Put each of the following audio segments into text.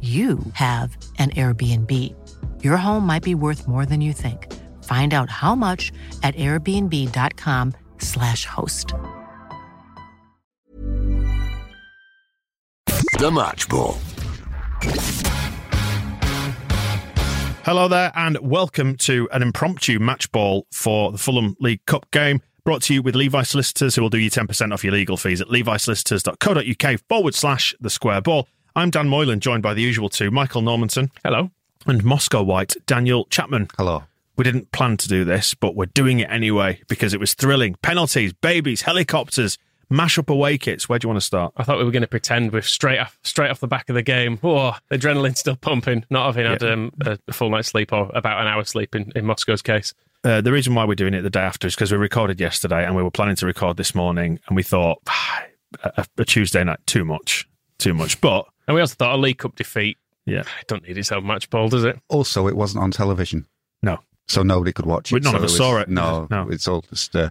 you have an Airbnb. Your home might be worth more than you think. Find out how much at airbnb.com/slash host. The Match Ball. Hello there, and welcome to an impromptu match ball for the Fulham League Cup game. Brought to you with Levi Solicitors, who will do you 10% off your legal fees at levisolicitors.co.uk forward slash the square ball. I'm Dan Moylan, joined by the usual two, Michael Normanson. Hello. And Moscow White, Daniel Chapman. Hello. We didn't plan to do this, but we're doing it anyway because it was thrilling. Penalties, babies, helicopters, mash up away kits. Where do you want to start? I thought we were going to pretend with straight off, straight off the back of the game. Oh, the adrenaline's still pumping. Not having had Yeah. um, a full night's sleep or about an hour's sleep in, in Moscow's case. Uh, the reason why we're doing it the day after is because we recorded yesterday and we were planning to record this morning, and we thought "Ah, a, a Tuesday night too much, too much. But And we also thought a League Cup defeat. yeah, I don't need its own match ball, does it? Also, it wasn't on television, no, so nobody could watch it. But none so of us saw it. No, No. it's all just uh,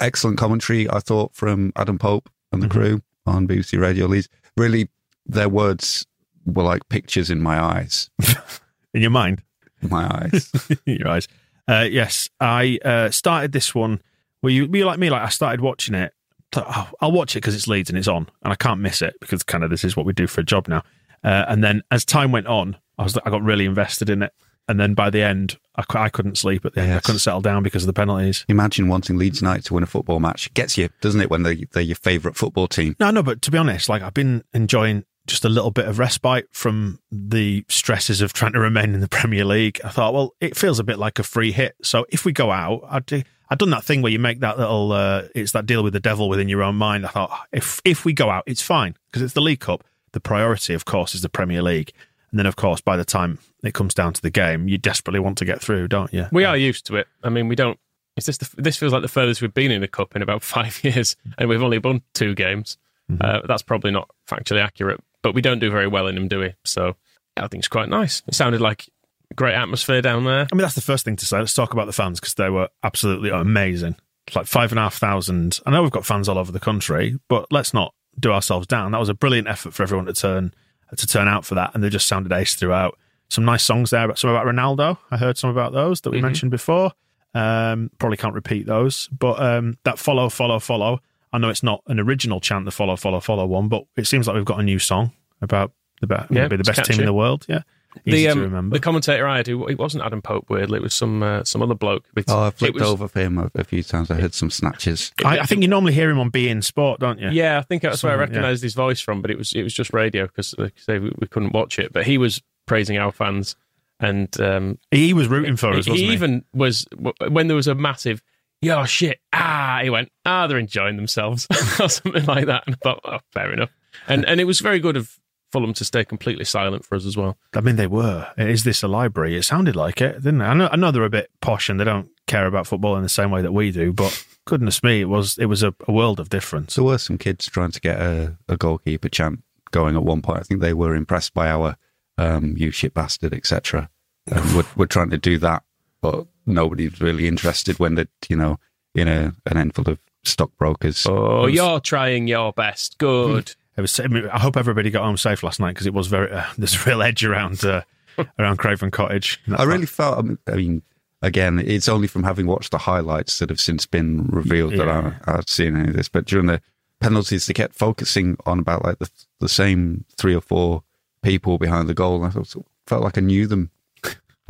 excellent commentary. I thought from Adam Pope and the Mhm. crew on BBC Radio Leeds. Really, their words were like pictures in my eyes. in your mind. My eyes. in your eyes. Uh, yes, I uh, started this one. Were you, were you like me? Like I started watching it. Thought, oh, I'll watch it because it's Leeds and it's on, and I can't miss it because kind of this is what we do for a job now. Uh, and then as time went on, I was I got really invested in it. And then by the end, I, I couldn't sleep at the end. I couldn't settle down because of the penalties. Imagine wanting Leeds United to win a football match. Gets you, doesn't it, when they, they're your favourite football team? No, no, but to be honest, like I've been enjoying just a little bit of respite from the stresses of trying to remain in the Premier League. I thought, well, it feels a bit like a free hit. So if we go out, I'd do, I'd done that thing where you make that little, uh, it's that deal with the devil within your own mind. I thought, if if we go out, it's fine because it's the League Cup. The priority, of course, is the Premier League. And then, of course, by the time it comes down to the game, you desperately want to get through, don't you? We are used to it. I mean, we don't. It's just the, this feels like the furthest we've been in a cup in about five years, and we've only won two games. Mm-hmm. Uh, that's probably not factually accurate, but we don't do very well in them, do we? So I think it's quite nice. It sounded like great atmosphere down there. I mean, that's the first thing to say. Let's talk about the fans because they were absolutely amazing. It's like five and a half thousand. I know we've got fans all over the country, but let's not do ourselves down. That was a brilliant effort for everyone to turn to turn out for that, and they just sounded ace throughout. Some nice songs there, some about Ronaldo. I heard some about those that we Mhm. mentioned before. Um, probably can't repeat those, but um, that follow, follow, follow. I know it's not an original chant, the follow, follow, follow one, but it seems like we've got a new song about the be- Yeah, maybe the best team in the world. Yeah, easy The, um, to remember. the commentator I had, who it wasn't Adam Pope, weirdly, it was some uh, some other bloke. It- Oh, I it flipped was- over for him a, a few times. I heard some snatches. I, I think you normally hear him on beIN Sport, don't you? Yeah, I think that's where I Something, yeah. recognised his voice from, but it was it was just radio because like I say, we, we couldn't watch it. But he was praising our fans, and um, He was rooting for us, he, wasn't he? even was when there was a massive yo shit ah he went ah they're enjoying themselves or something like that, and I thought oh, fair enough, and and it was very good of Fulham to stay completely silent for us as well. I mean, they were. Is this a library? It sounded like it, didn't it? I know, I know they're a bit posh and they don't care about football in the same way that we do, but goodness me, it was it was a, a world of difference. There were some kids trying to get a, a goalkeeper chant going at one point. I think they were impressed by our um, "you shit bastard" etc. And we're, we're trying to do that, but nobody's really interested when they're you know in a an end full of stockbrokers. Oh, you're trying your best. Good. It was. I, mean, I hope everybody got home safe last night because it was very. Uh, there's a real edge around uh, around Craven Cottage. I really felt. I mean, I mean, again, it's only from having watched the highlights that have since been revealed that I, I've seen any of this. But during the penalties, they kept focusing on about like the the same three or four people behind the goal. And I thought, felt like I knew them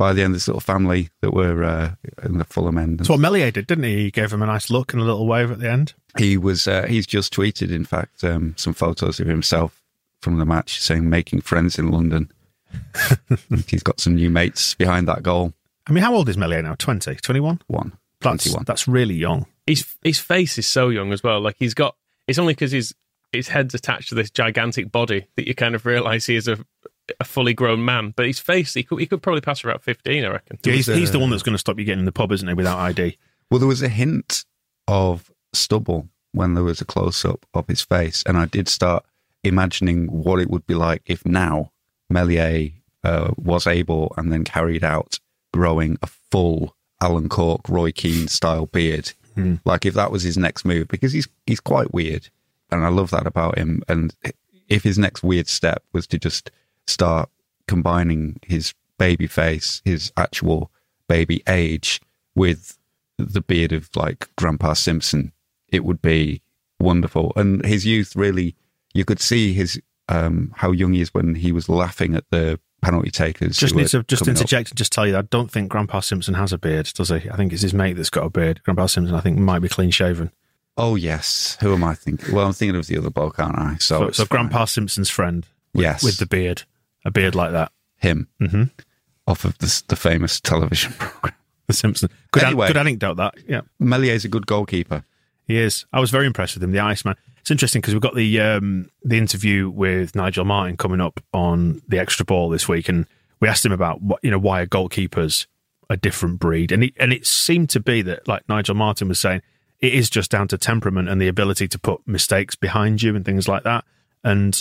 by the end. This little family that were uh, in the Fulham end. That's what Meslier did, didn't he? He gave him a nice look and a little wave at the end. He was. Uh, he's just tweeted, in fact, um, some photos of himself from the match, saying making friends in London. he's got some new mates behind that goal. I mean, how old is Meslier now? 20, 21? One. That's, 21. that's really young. His his face is so young as well. Like he's got. It's only because his his head's attached to this gigantic body that you kind of realise he is a a fully grown man. But his face, he could he could probably pass for about fifteen, I reckon. Yeah, he's, was, he's the one that's going to stop you getting in the pub, isn't he, without ID? Well, there was a hint of stubble when there was a close up of his face, and I did start imagining what it would be like if now Meslier uh, was able and then carried out growing a full Alan Cork, Roy Keane style beard. Like if that was his next move, because he's he's quite weird, and I love that about him. And if his next weird step was to just start combining his baby face, his actual baby age, with the beard of like Grandpa Simpson, it would be wonderful. And his youth really, you could see his um, how young he is when he was laughing at the penalty takers. Just need to just coming up. interject and just tell you that I don't think Grandpa Simpson has a beard, does he? I think it's his mate that's got a beard. Grandpa Simpson, I think, might be clean shaven. Oh yes, who am I thinking? Well, I'm thinking of the other bloke, aren't I? So, So, so. Grandpa Simpson's friend yes, with the beard, a beard like that. him hmm off of the, the famous television program. The Simpsons. Good, an- Anyway. good anecdote, that. Yeah. Meslier's a good goalkeeper. He is. I was very impressed with him, the Iceman. It's interesting because we've got the um, the interview with Nigel Martyn coming up on the extra ball this week, and we asked him about what you know why are goalkeepers a different breed, and he, and it seemed to be that like Nigel Martyn was saying, it is just down to temperament and the ability to put mistakes behind you and things like that. And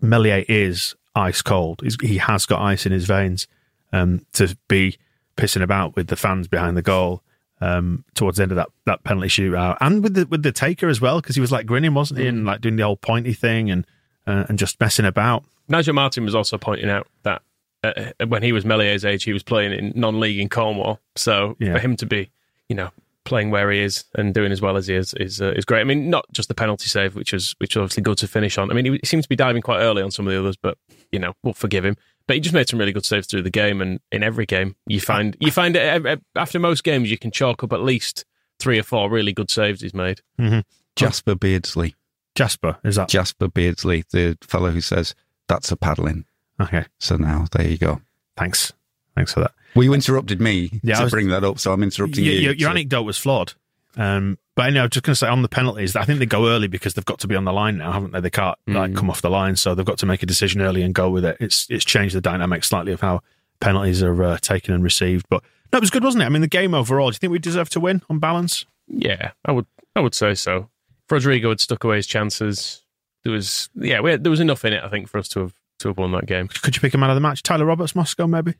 Meslier is ice cold. He's, he has got ice in his veins um, to be pissing about with the fans behind the goal um, towards the end of that, that penalty shootout, and with the with the taker as well, because he was like grinning, wasn't he, and like doing the old pointy thing and uh, and just messing about. Nigel Martyn was also pointing out that uh, when he was Meslier's age, he was playing in non-league in Cornwall. So Yeah. for him to be, you know, playing where he is and doing as well as he is is uh, is great. I mean, not just the penalty save, which was which was obviously good to finish on. I mean, he, he seems to be diving quite early on some of the others, but you know, we'll forgive him. But he just made some really good saves through the game, and in every game, you find you find it after most games you can chalk up at least three or four really good saves he's made. Mm-hmm. Jasper Beardsley. Jasper, is that Jasper Beardsley, the fellow who says that's a paddling. okay? So now there you go. Thanks, thanks for that. Well, you interrupted me Yeah, to was- bring that up, so I'm interrupting Your, you. your, your So- anecdote was flawed. Um, but anyway, I was just going to say on the penalties, I think they go early because they've got to be on the line now, haven't they? They can't like come off the line, so they've got to make a decision early and go with it. It's it's changed the dynamic slightly of how penalties are uh, taken and received. But no, it was good, wasn't it? I mean, the game overall. Do you think we deserve to win on balance? Yeah, I would I would say so. If Rodrigo had stuck away his chances. There was yeah, we had, there was enough in it, I think, for us to have to have won that game. Could you pick a man of the match? Tyler Roberts, Moscow, maybe.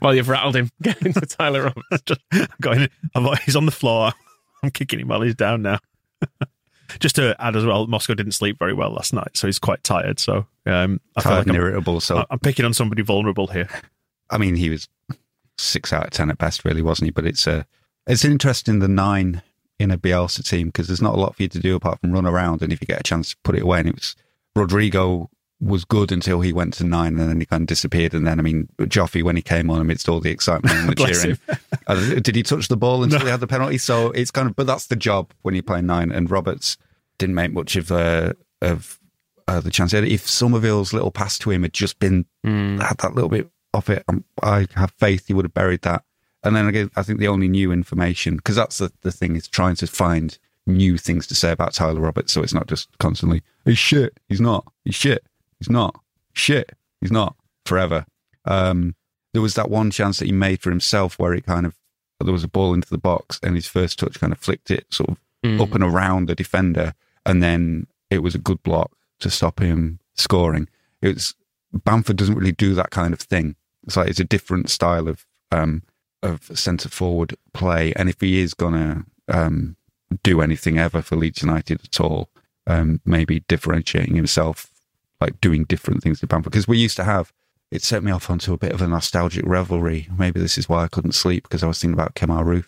Well, you've rattled him. Get into Tyler Roberts. just got in, I've- he's on the floor. I'm kicking him while he's down now. just to add as well, Moscow didn't sleep very well last night, so he's quite tired. So um, I feel tired like and I'm, irritable. So I'm picking on somebody vulnerable here. I mean, he was six out of ten at best, really, wasn't he? But it's a it's interesting the nine in a Bielsa team because there's not a lot for you to do apart from run around, and if you get a chance to put it away. And it was Rodrigo was good until he went to nine, and then he kind of disappeared. And then, I mean, Joffrey when he came on amidst all the excitement and the cheering, uh, did he touch the ball until he had the penalty? So it's kind of, but that's the job when you play nine. And Roberts didn't make much of uh, of uh, the chance. If Summerville's little pass to him had just been had that little bit off it, um, I have faith he would have buried that. And then again, I think the only new information, because that's the, the thing, is trying to find new things to say about Tyler Roberts. So it's not just constantly, he's shit, he's not, he's shit, he's not, shit, he's not, forever. Um, there was that one chance that he made for himself where he kind of, there was a ball into the box and his first touch kind of flicked it sort of up and around the defender. And then it was a good block to stop him scoring. It's Bamford doesn't really do that kind of thing. It's like it's a different style of um, of centre forward play, and if he is gonna um, do anything ever for Leeds United at all, um, maybe differentiating himself, like doing different things to Bamford, because we used to have it set me off onto a bit of a nostalgic revelry. Maybe this is why I couldn't sleep because I was thinking about Kemar Roofe.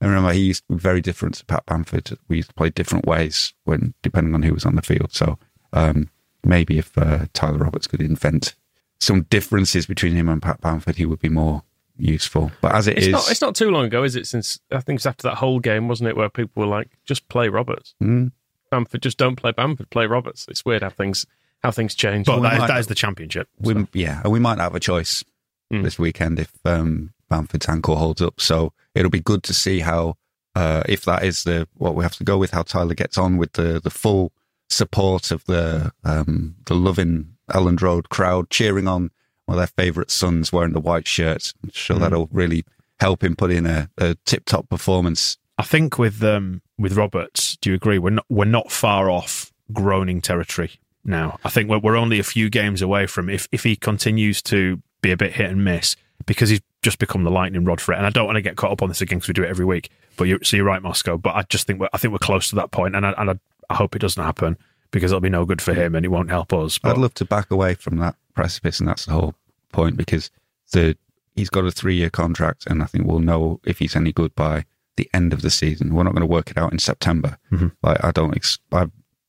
I remember he used to be very different to Pat Bamford. We used to play different ways when depending on who was on the field. So um, maybe if uh, Tyler Roberts could invent some differences between him and Pat Bamford, he would be more useful. But as it It's is, not. It's not too long ago, is it? Since I think it's after that whole game, wasn't it, where people were like, "Just play Roberts, Mm. Bamford. Just don't play Bamford. Play Roberts." It's weird how things how things change. But we that is, might- that is the championship. we, so. yeah, and we might have a choice Mm. this weekend if um, Bamford's ankle holds up. So it'll be good to see how, uh, if that is the what we have to go with, how Tyler gets on with the the full support of the um, the loving Elland Road crowd cheering on one of their favourite sons wearing the white shirts. I'm sure Mm. that'll really help him put in a, a tip top performance. I think with um, with Roberts, do you agree? We're not we're not far off groaning territory now. I think we're, we're only a few games away from if if he continues to be a bit hit and miss because he's just become the lightning rod for it. And I don't want to get caught up on this again because we do it every week. But you're, so you're right, Moscow. But I just think we're, I think we're close to that point, and I, and I, I hope it doesn't happen because it'll be no good for him and it won't help us. But I'd love to back away from that precipice, and that's the whole point because the he's got a three year contract, and I think we'll know if he's any good by the end of the season. We're not going to work it out in September. Mhm. Like I don't. Ex- I,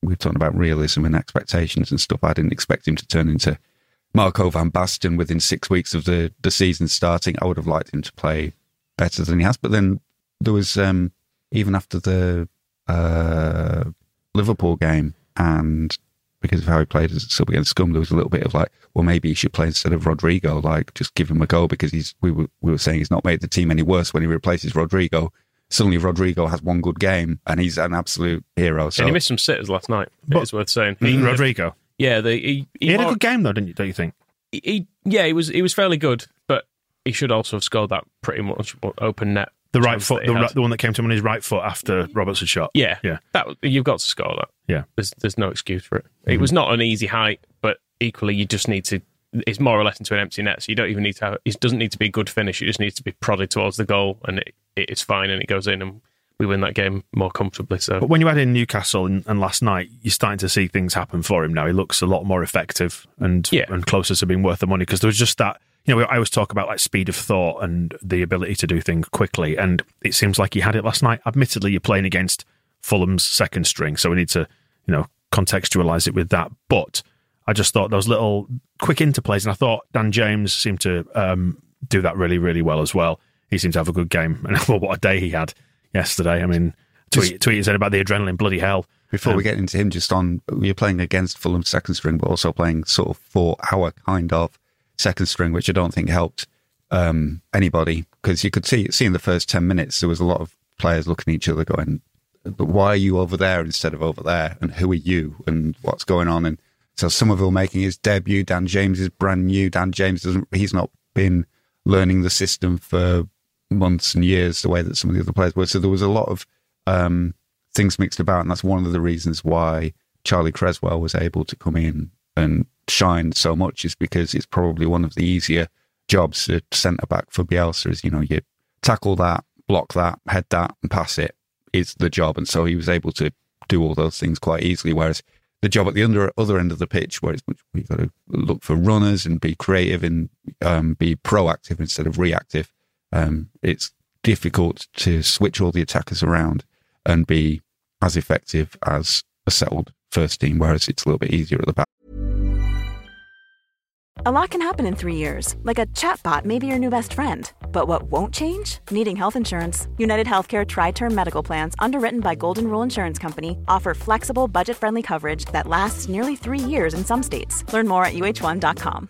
we've talked about realism and expectations and stuff. I didn't expect him to turn into Marco van Basten within six weeks of the the season starting. I would have liked him to play better than he has, but then there was um, even after the uh, Liverpool game and because of how he played a sub against Scum, there was a little bit of like, well, maybe he should play instead of Rodrigo. Like, just give him a go because he's. We were we were saying he's not made the team any worse when he replaces Rodrigo. Suddenly, Rodrigo has one good game and he's an absolute hero. So and he missed some sitters last night. But- it's worth saying. Mm, Rodrigo, Yeah, the, he, he had a good game though, didn't you? Don't you think? he, he- yeah, he was he was fairly good, but he should also have scored that pretty much open net. The right foot, the, right, the one that came to him on his right foot after Roberts had shot. Yeah, Yeah. That you've got to score that. Yeah. there's there's no excuse for it. Mm-hmm. It was not an easy height, but equally you just need to. It's more or less into an empty net, so you don't even need to. Have, it doesn't need to be a good finish. It just needs to be prodded towards the goal, and it, it's fine, and it goes in, and we win that game more comfortably. So But when you add in Newcastle and, and last night, you're starting to see things happen for him now. He looks a lot more effective and Yeah. and closer to being worth the money because there was just that. You know, I always talk about like speed of thought and the ability to do things quickly, and it seems like he had it last night. Admittedly, you're playing against Fulham's second string, so we need to, you know, contextualize it with that. But I just thought those little quick interplays, and I thought Dan James seemed to um, do that really, really well as well. He seemed to have a good game, and well, what a day he had yesterday. I mean, tweet, tweet said about the adrenaline, bloody hell. Before Um, we get into him, just on you're playing against Fulham's second string, but also playing sort of for our kind of second string, which I don't think helped um, anybody because you could see see in the first ten minutes there was a lot of players looking at each other, going, "Why are you over there instead of over there? And who are you? And what's going on?" And so Summerville making his debut. Dan James is brand new. Dan James doesn't. He's not been learning the system for months and years the way that some of the other players were. So there was a lot of um, things mixed about, and that's one of the reasons why Charlie Cresswell was able to come in and shine so much is because it's probably one of the easier jobs at centre back for Bielsa. Is you know you tackle that, block that, head that, and pass it is the job, and so he was able to do all those things quite easily. Whereas the job at the under, other end of the pitch, where it's much, you've got to look for runners and be creative and um, be proactive instead of reactive. Um, it's difficult to switch all the attackers around and be as effective as a settled first team, whereas it's a little bit easier at the back. A lot can happen in three years, like a chatbot may be your new best friend. But what won't change? Needing health insurance. United Healthcare Tri Term Medical Plans, underwritten by Golden Rule Insurance Company, offer flexible, budget friendly coverage that lasts nearly three years in some states. Learn more at uh1.com.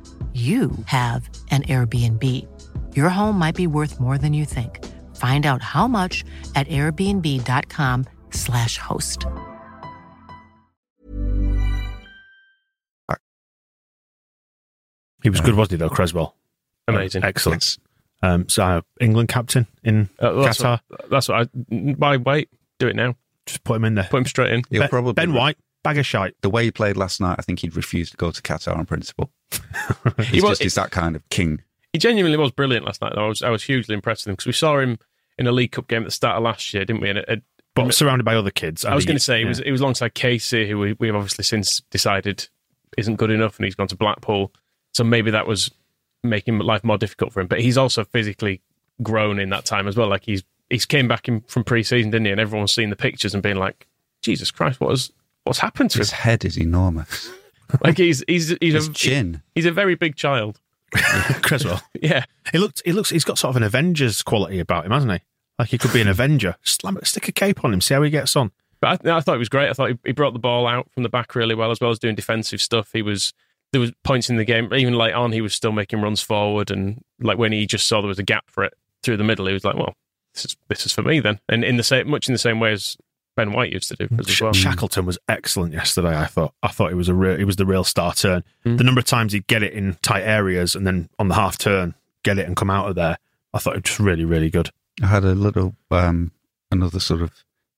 you have an Airbnb. Your home might be worth more than you think. Find out how much at airbnb.com/slash host. He was good, wasn't he, though, Cresswell? Amazing. Excellent. Um, so, uh, England captain in Uh, that's, Qatar. what, that's what I. Why wait? Do it now. Just put him in there. Put him straight in. He'll Ben, probably ben White, bag of shite. The way he played last night, I think he'd refuse to go to Qatar on principle. He was- just he's that kind of king. He genuinely was brilliant last night. Though. I was I was hugely impressed with him because we saw him in a League Cup game at the start of last year, didn't we? And it, it, But surrounded by other kids. I was going to say it yeah. was it was alongside Casey, who we, we've obviously since decided isn't good enough, and he's gone to Blackpool. So maybe that was making life more difficult for him. But he's also physically grown in that time as well. Like he's he's came back in, from pre-season, didn't he? And everyone's seen the pictures and being like, Jesus Christ, what was what's happened to His him? head is enormous. Like he's he's he's His a chin. he's a very big child. Cresswell. Yeah, He looked. He looks. He's got sort of an Avengers quality about him, hasn't he? Like he could be an Avenger. Slam it, stick a cape on him. See how he gets on. But I, I thought it was great. I thought he, he brought the ball out from the back really well, as well as doing defensive stuff. He was there was points in the game, even late on, he was still making runs forward, and like when he just saw there was a gap for it through the middle, he was like, "Well, this is this is for me then." And in the same much in the same way as Ben White used to do as well. Shackleton was excellent yesterday. I thought. I thought he was a real. He was the real star turn. Mm. The number of times he'd get it in tight areas and then on the half turn get it and come out of there. I thought it was really, really good. I had a little um, another sort of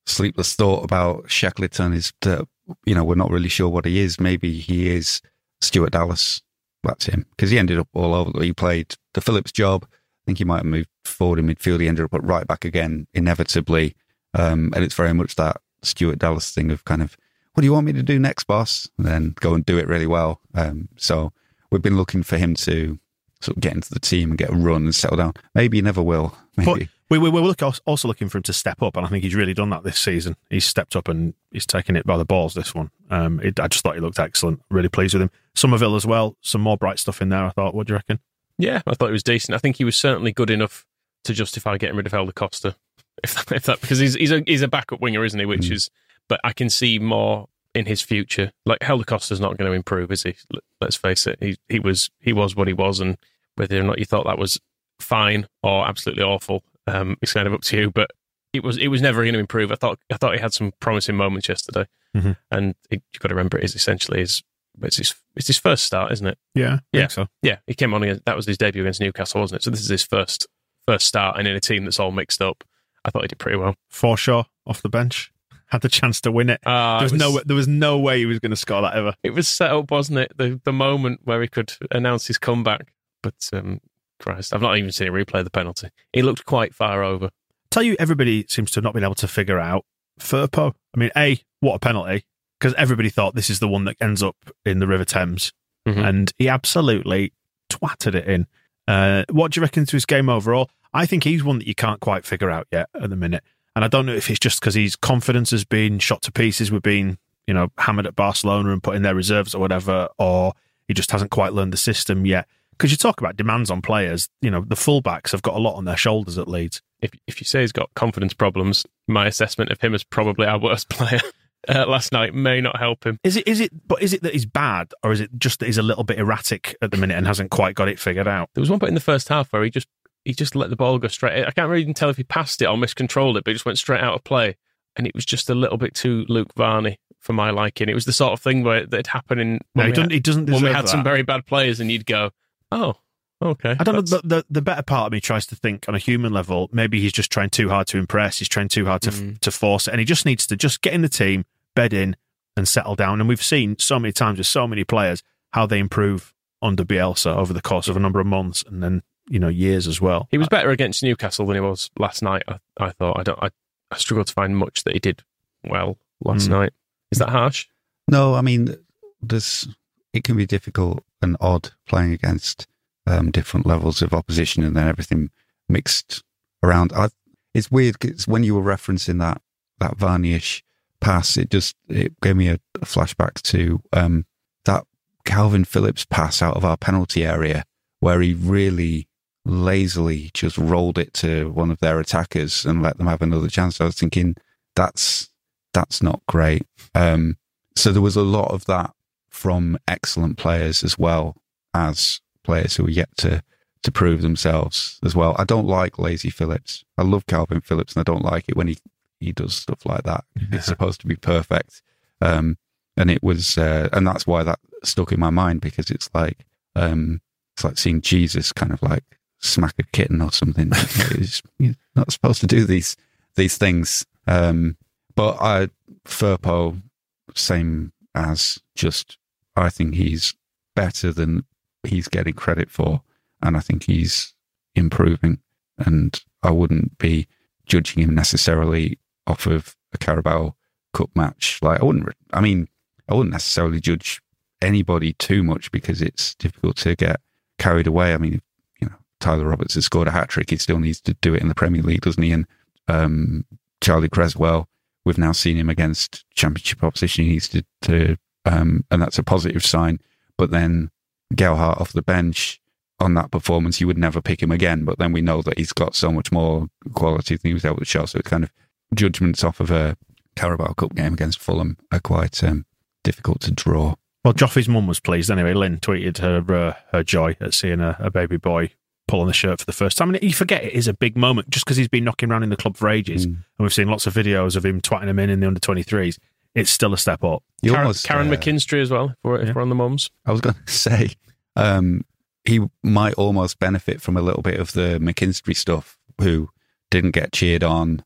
sleepless thought about Shackleton is that you know we're not really sure what he is. Maybe he is Stuart Dallas. That's him because he ended up all over. He played the Phillips job. I think he might have moved forward in midfield. He ended up at right back again, inevitably. Um, and it's very much that Stuart Dallas thing of kind of, what do you want me to do next, boss? And then go and do it really well. Um, so we've been looking for him to sort of get into the team and get a run and settle down. Maybe he never will. Maybe. But we, we, we're look- also looking for him to step up, and I think he's really done that this season. He's stepped up and he's taken it by the balls. This one, um, it, I just thought he looked excellent. Really pleased with him. Summerville as well. Some more bright stuff in there. I thought. What do you reckon? Yeah, I thought he was decent. I think he was certainly good enough to justify getting rid of Helder Costa, if that, if that because he's he's a he's a backup winger, isn't he? Which is, but I can see more in his future. Like Helder Costa's not going to improve, is he? Let's face it. He he was he was what he was, and whether or not you thought that was fine or absolutely awful, um, it's kind of up to you. But it was it was never going to improve. I thought I thought he had some promising moments yesterday, Mhm. and it, you've got to remember it is essentially his it's his it's his first start, isn't it? Yeah, I Yeah. think so. Yeah, he came on against, that was his debut against Newcastle, wasn't it? So this is his first first start and in a team that's all mixed up. I thought he did pretty well. Forshaw off the bench had the chance to win it. Uh, there was, it no there was no way he was going to score that ever. It was set up, wasn't it? The the moment where he could announce his comeback. But um, Christ, I've not even seen him replay of the penalty. He looked quite far over. Tell you, everybody seems to have not been able to figure out Firpo. I mean, a what a penalty because everybody thought this is the one that ends up in the River Thames, Mhm. and he absolutely twatted it in. Uh, what do you reckon to his game overall? I think he's one that you can't quite figure out yet at the minute, and I don't know if it's just because his confidence has been shot to pieces with being, you know, hammered at Barcelona and put in their reserves or whatever, or he just hasn't quite learned the system yet. Because you talk about demands on players, you know, the fullbacks have got a lot on their shoulders at Leeds. If if you say he's got confidence problems, my assessment of him is probably our worst player uh, last night may not help him. Is it? Is it? But is it that he's bad, or is it just that he's a little bit erratic at the minute and hasn't quite got it figured out? There was one point in the first half where he just he just let the ball go straight. I can't really even tell if he passed it or miscontrolled it, but it just went straight out of play, and it was just a little bit too Luke Varney for my liking. It was the sort of thing where that happened in No, he we doesn't. had, He doesn't when we had some very bad players, and you'd go, "Oh, okay." I don't know. The, the the better part of me tries to think on a human level. Maybe he's just trying too hard to impress. He's trying too hard to Mm. to force it, and he just needs to just get in the team, bed in, and settle down. And we've seen so many times with so many players how they improve under Bielsa over the course of a number of months, and then you know years as well. He was better against Newcastle than he was last night. I, I thought. I don't. I, I struggled to find much that he did well last Mm. night. Is that harsh? No, I mean, there's it can be difficult and odd playing against um, different levels of opposition, and then everything mixed around. I, it's weird because when you were referencing that that Varney-ish pass, it just it gave me a, a flashback to um, that Calvin Phillips pass out of our penalty area where he really lazily just rolled it to one of their attackers and let them have another chance. I was thinking that's that's not great. Um, so there was a lot of that from excellent players as well as players who are yet to to prove themselves as well. I don't like lazy Phillips. I love Calvin Phillips, and I don't like it when he he does stuff like that. It's supposed to be perfect, um, and it was, uh, and that's why that stuck in my mind because it's like um, it's like seeing Jesus kind of like smack a kitten or something. He's not supposed to do these these things. Um, but I Firpo, same as just I think he's better than he's getting credit for, and I think he's improving. And I wouldn't be judging him necessarily off of a Carabao Cup match. Like I wouldn't. I mean, I wouldn't necessarily judge anybody too much because it's difficult to get carried away. I mean, you know, Tyler Roberts has scored a hat trick. He still needs to do it in the Premier League, doesn't he? And um, Charlie Cresswell, we've now seen him against Championship opposition. He needs to, to um, and that's a positive sign. But then Gelhardt off the bench on that performance, you would never pick him again. But then we know that he's got so much more quality than he was able to show. So it's kind of judgments off of a Carabao Cup game against Fulham are quite um, difficult to draw. Well, Joffrey's mum was pleased anyway. Lynn tweeted her uh, her joy at seeing a, a, baby boy pull on the shirt for the first time. And you forget it is a big moment just because he's been knocking around in the club for ages. Mm. And we've seen lots of videos of him twatting him in in the under 23s. It's still a step up. Karen, almost, Karen uh, McKinstry as well, if we're, if yeah. we're on the mums. I was going to say, um, he might almost benefit from a little bit of the McKinstry stuff, who didn't get cheered on.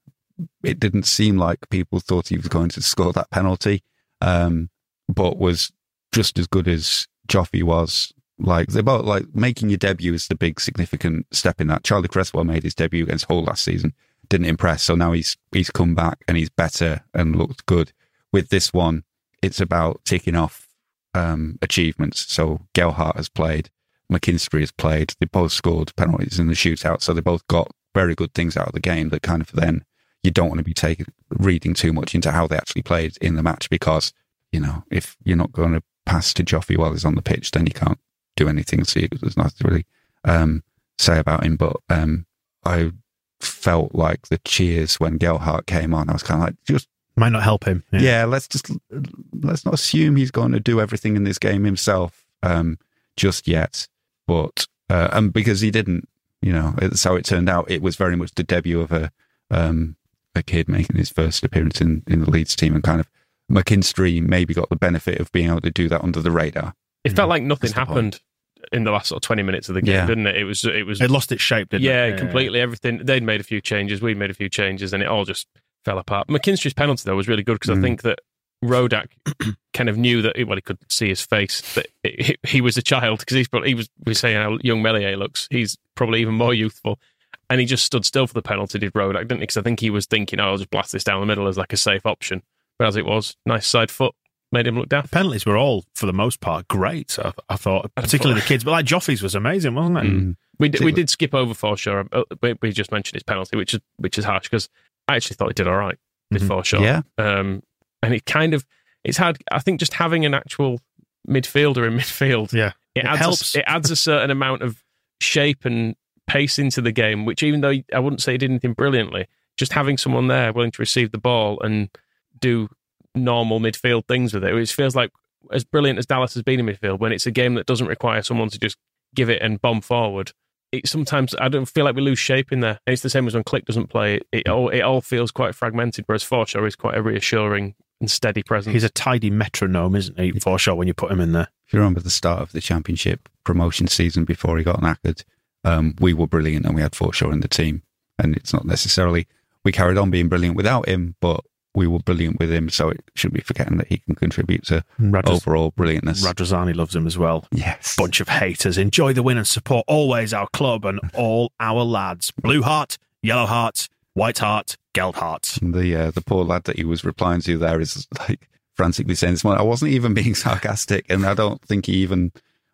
It didn't seem like people thought he was going to score that penalty, um, but was just as good as Joffy was. Like they're both like making your debut is the big significant step in that. Charlie Cresswell made his debut against Hull last season, didn't impress, so now he's he's come back and he's better and looked good. With this one, it's about ticking off um, achievements. So Gelhardt has played, McKinstry has played. They both scored penalties in the shootout, so they both got very good things out of the game. That kind of then you don't want to be taking reading too much into how they actually played in the match because you know if you're not going to pass to Joffy while he's on the pitch, then you can't do anything. So there's nothing to really um, say about him. But um, I felt like the cheers when Gelhardt came on. I was kind of like, just might not help him. Yeah. yeah. let's just let's not assume he's going to do everything in this game himself um, just yet. But uh, and because he didn't, you know, it's how it turned out. It was very much the debut of a um, a kid making his first appearance in in the Leeds team, and kind of McKinstry maybe got the benefit of being able to do that under the radar. It felt like nothing happened in the last sort of 20 minutes of the game, yeah. didn't it? It was, it was, it lost its shape, didn't yeah, it? Yeah, completely. Everything, they'd made a few changes, we'd made a few changes, and it all just fell apart. McKinstry's penalty, though, was really good because mm. I think that Rodak kind of knew that, well, he could see his face, that he, he was a child because he's probably, he was, we saying how young Meslier looks. He's probably even more youthful. And he just stood still for the penalty, did Rodak, didn't he? Because I think he was thinking, oh, I'll just blast this down the middle as like a safe option. But as it was, nice side foot, made him look daft. Penalties were all, for the most part, great. I, I thought, particularly the kids, but like Joffrey's was amazing, wasn't it? Mm. We did, we did skip over Forshaw. Uh, we, we just mentioned his penalty, which is which is harsh because I actually thought he did all right before mm-hmm. Forshaw. Yeah, um, and it kind of it's had, I think just having an actual midfielder in midfield, yeah, it, it adds helps. A, it adds a certain amount of shape and pace into the game. Which even though I wouldn't say he did anything brilliantly, just having someone there willing to receive the ball and do normal midfield things with it. It feels like as brilliant as Dallas has been in midfield, when it's a game that doesn't require someone to just give it and bomb forward, it sometimes I don't feel like we lose shape in there. And it's the same as when Klich doesn't play. It, it all it all feels quite fragmented, whereas Forshaw is quite a reassuring and steady presence. He's a tidy metronome, isn't he, Forshaw, when you put him in there? If you remember the start of the championship promotion season before he got knackered, um, we were brilliant and we had Forshaw in the team. And it's not necessarily we carried on being brilliant without him, but we were brilliant with him, so it should be forgetting that he can contribute to Radraz- overall brilliantness. Radrizzani loves him as well. Yes. Bunch of haters. Enjoy the win and support always our club and all our lads. Blue Heart, Yellow Heart, White Heart, Geld Heart. The uh, the poor lad that he was replying to there is like frantically saying this morning, I wasn't even being sarcastic, and I don't think he even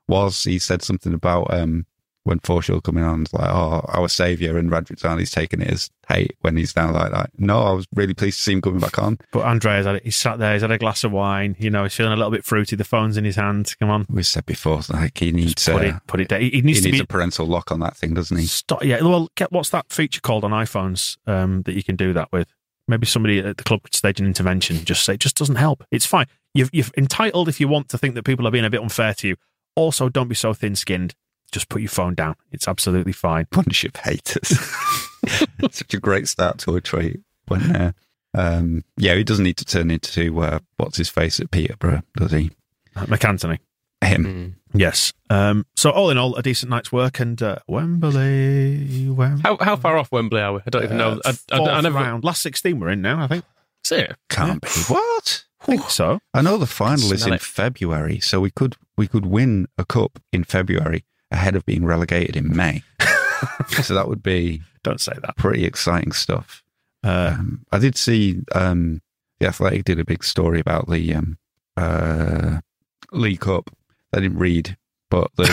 was. He said something about um, when Forshaw coming on, like, oh, our saviour, and Radrizzani's taking it as hate when he's down like that. No, I was really pleased to see him coming back on. But Andrea's had it. He's sat there. He's had a glass of wine. You know, he's feeling a little bit fruity. The phone's in his hand. Come on, We said before, like he needs, put uh, it, put it down. He, he he needs needs to a be. parental lock on that thing, doesn't he? Stop, yeah. Well, get, what's that feature called on iPhones um, that you can do that with? Maybe somebody at the club could stage an intervention. Just say, it just doesn't help. It's fine. You've, you've entitled if you want to think that people are being a bit unfair to you. Also, don't be so thin-skinned. Just put your phone down. It's absolutely fine. bunch of haters. Such a great start to a tweet. When, uh, um, yeah, he doesn't need to turn into uh, what's his face at Peterborough, does he? Uh, MacAnthony. Him. Mm. Yes. Um, so all in all, a decent night's work and uh, Wembley. Wembley. How how far off Wembley are we? I don't even know. I, I, Fourth I never round. Last 16 we're in now, I think. see it. Can't be. What? I think so. I know the final is in it. February, so we could we could win a cup in February ahead of being relegated in May. so that would be Don't say that. pretty exciting stuff. Uh, Um, I did see um, the Athletic did a big story about the um, uh, League Cup. I didn't read, but the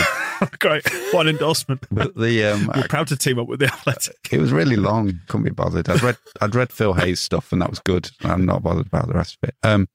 great. What an endorsement. but the um, We're proud to team up with the Athletic. it was really long. Couldn't be bothered. I'd read I'd read Phil Hay's stuff, and that was good. I'm not bothered about the rest of it. Um,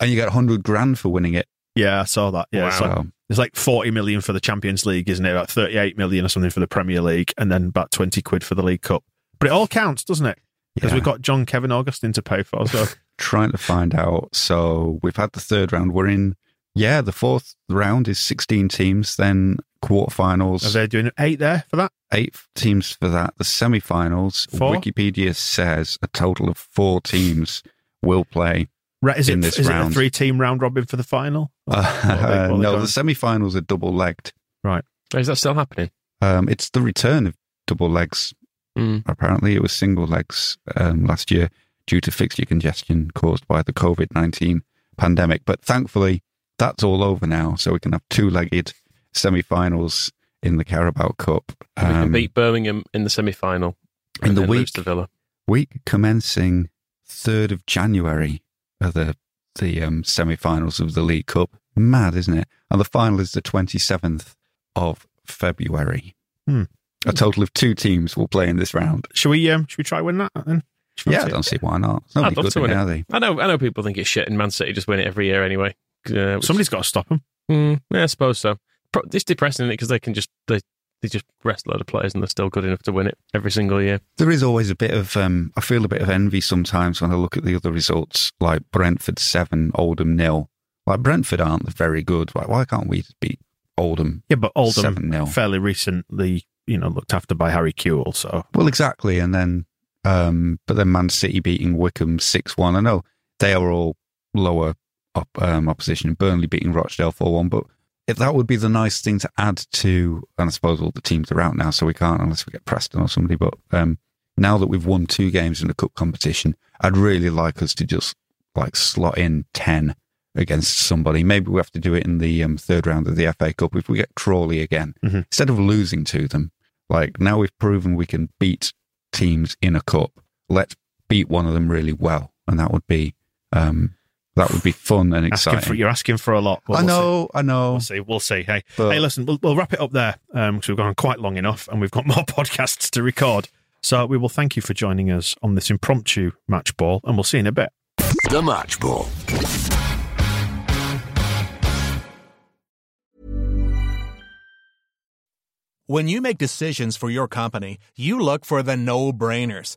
and you get hundred grand for winning it. Yeah, I saw that. Yeah, Wow. So there's like 40 million for the Champions League, isn't it? About 38 million or something for the Premier League, and then about 20 quid for the League Cup. But it all counts, doesn't it? Because yeah. we've got Jean-Kevin Augustin to pay for. So trying to find out. So we've had the third round. We're in. Yeah, the fourth round is 16 teams. Then quarterfinals. are they doing eight there for that? eight teams for that. The semi-finals. Four? Wikipedia says a total of four teams will play. Right, is In it this is it a round. three team round robin for the final? Uh, what are they- what are they no, the semi-finals are double-legged. Right. Is that still happening? Um, it's the return of double legs. Mm. Apparently, it was single legs um, last year due to fixture congestion caused by the COVID 19 pandemic. But thankfully, that's all over now. So we can have two legged semi finals in the Carabao Cup. we can Um, beat Birmingham in the semi final. in the week, Villa. week commencing 3rd of January are the, the um, semi finals of the League Cup. Mad, isn't it? And the final is the 27th of February. Hmm. A total of two teams will play in this round. Should we um should we try win that then? Yeah, I don't see why not. It's nobody I'd love good to win it. it, are they? I know. I know people think it's shit, and Man City just win it every year anyway. Uh, which- Somebody's got to stop them. Mm, yeah, I suppose so. Pro- It's depressing isn't it because they can just they they just rest a lot of players and they're still good enough to win it every single year. There is always a bit of, um, I feel a bit of envy sometimes when I look at the other results, like Brentford 7, Oldham nil. Like Brentford aren't very good. Like, why can't we just beat Oldham? Yeah, but Oldham 7-0. fairly recently, you know, looked after by Harry Kewell. So Well, exactly. And then, um, but then Man City beating Wycombe 6 1. I know they are all lower up, um, opposition. Burnley beating Rochdale 4 1. But if that would be the nice thing to add to, and I suppose all the teams are out now, so we can't unless we get Preston or somebody. But um, now that we've won two games in the cup competition, I'd really like us to just like slot in 10 against somebody. Maybe we have to do it in the um, third round of the FA Cup if we get Crawley again. Mhm. Instead of losing to them, like now we've proven we can beat teams in a cup. Let's beat one of them really well, and that would be um, that would be fun and asking exciting. for, you're asking for a lot. but I we'll see. know, I know. We'll see. We'll see. Hey, But- hey, listen, we'll, we'll wrap it up there um, because we've gone quite long enough and we've got more podcasts to record. So we will thank you for joining us on this impromptu match ball, and we'll see you in a bit. The Match Ball. When you make decisions for your company, you look for the no brainers.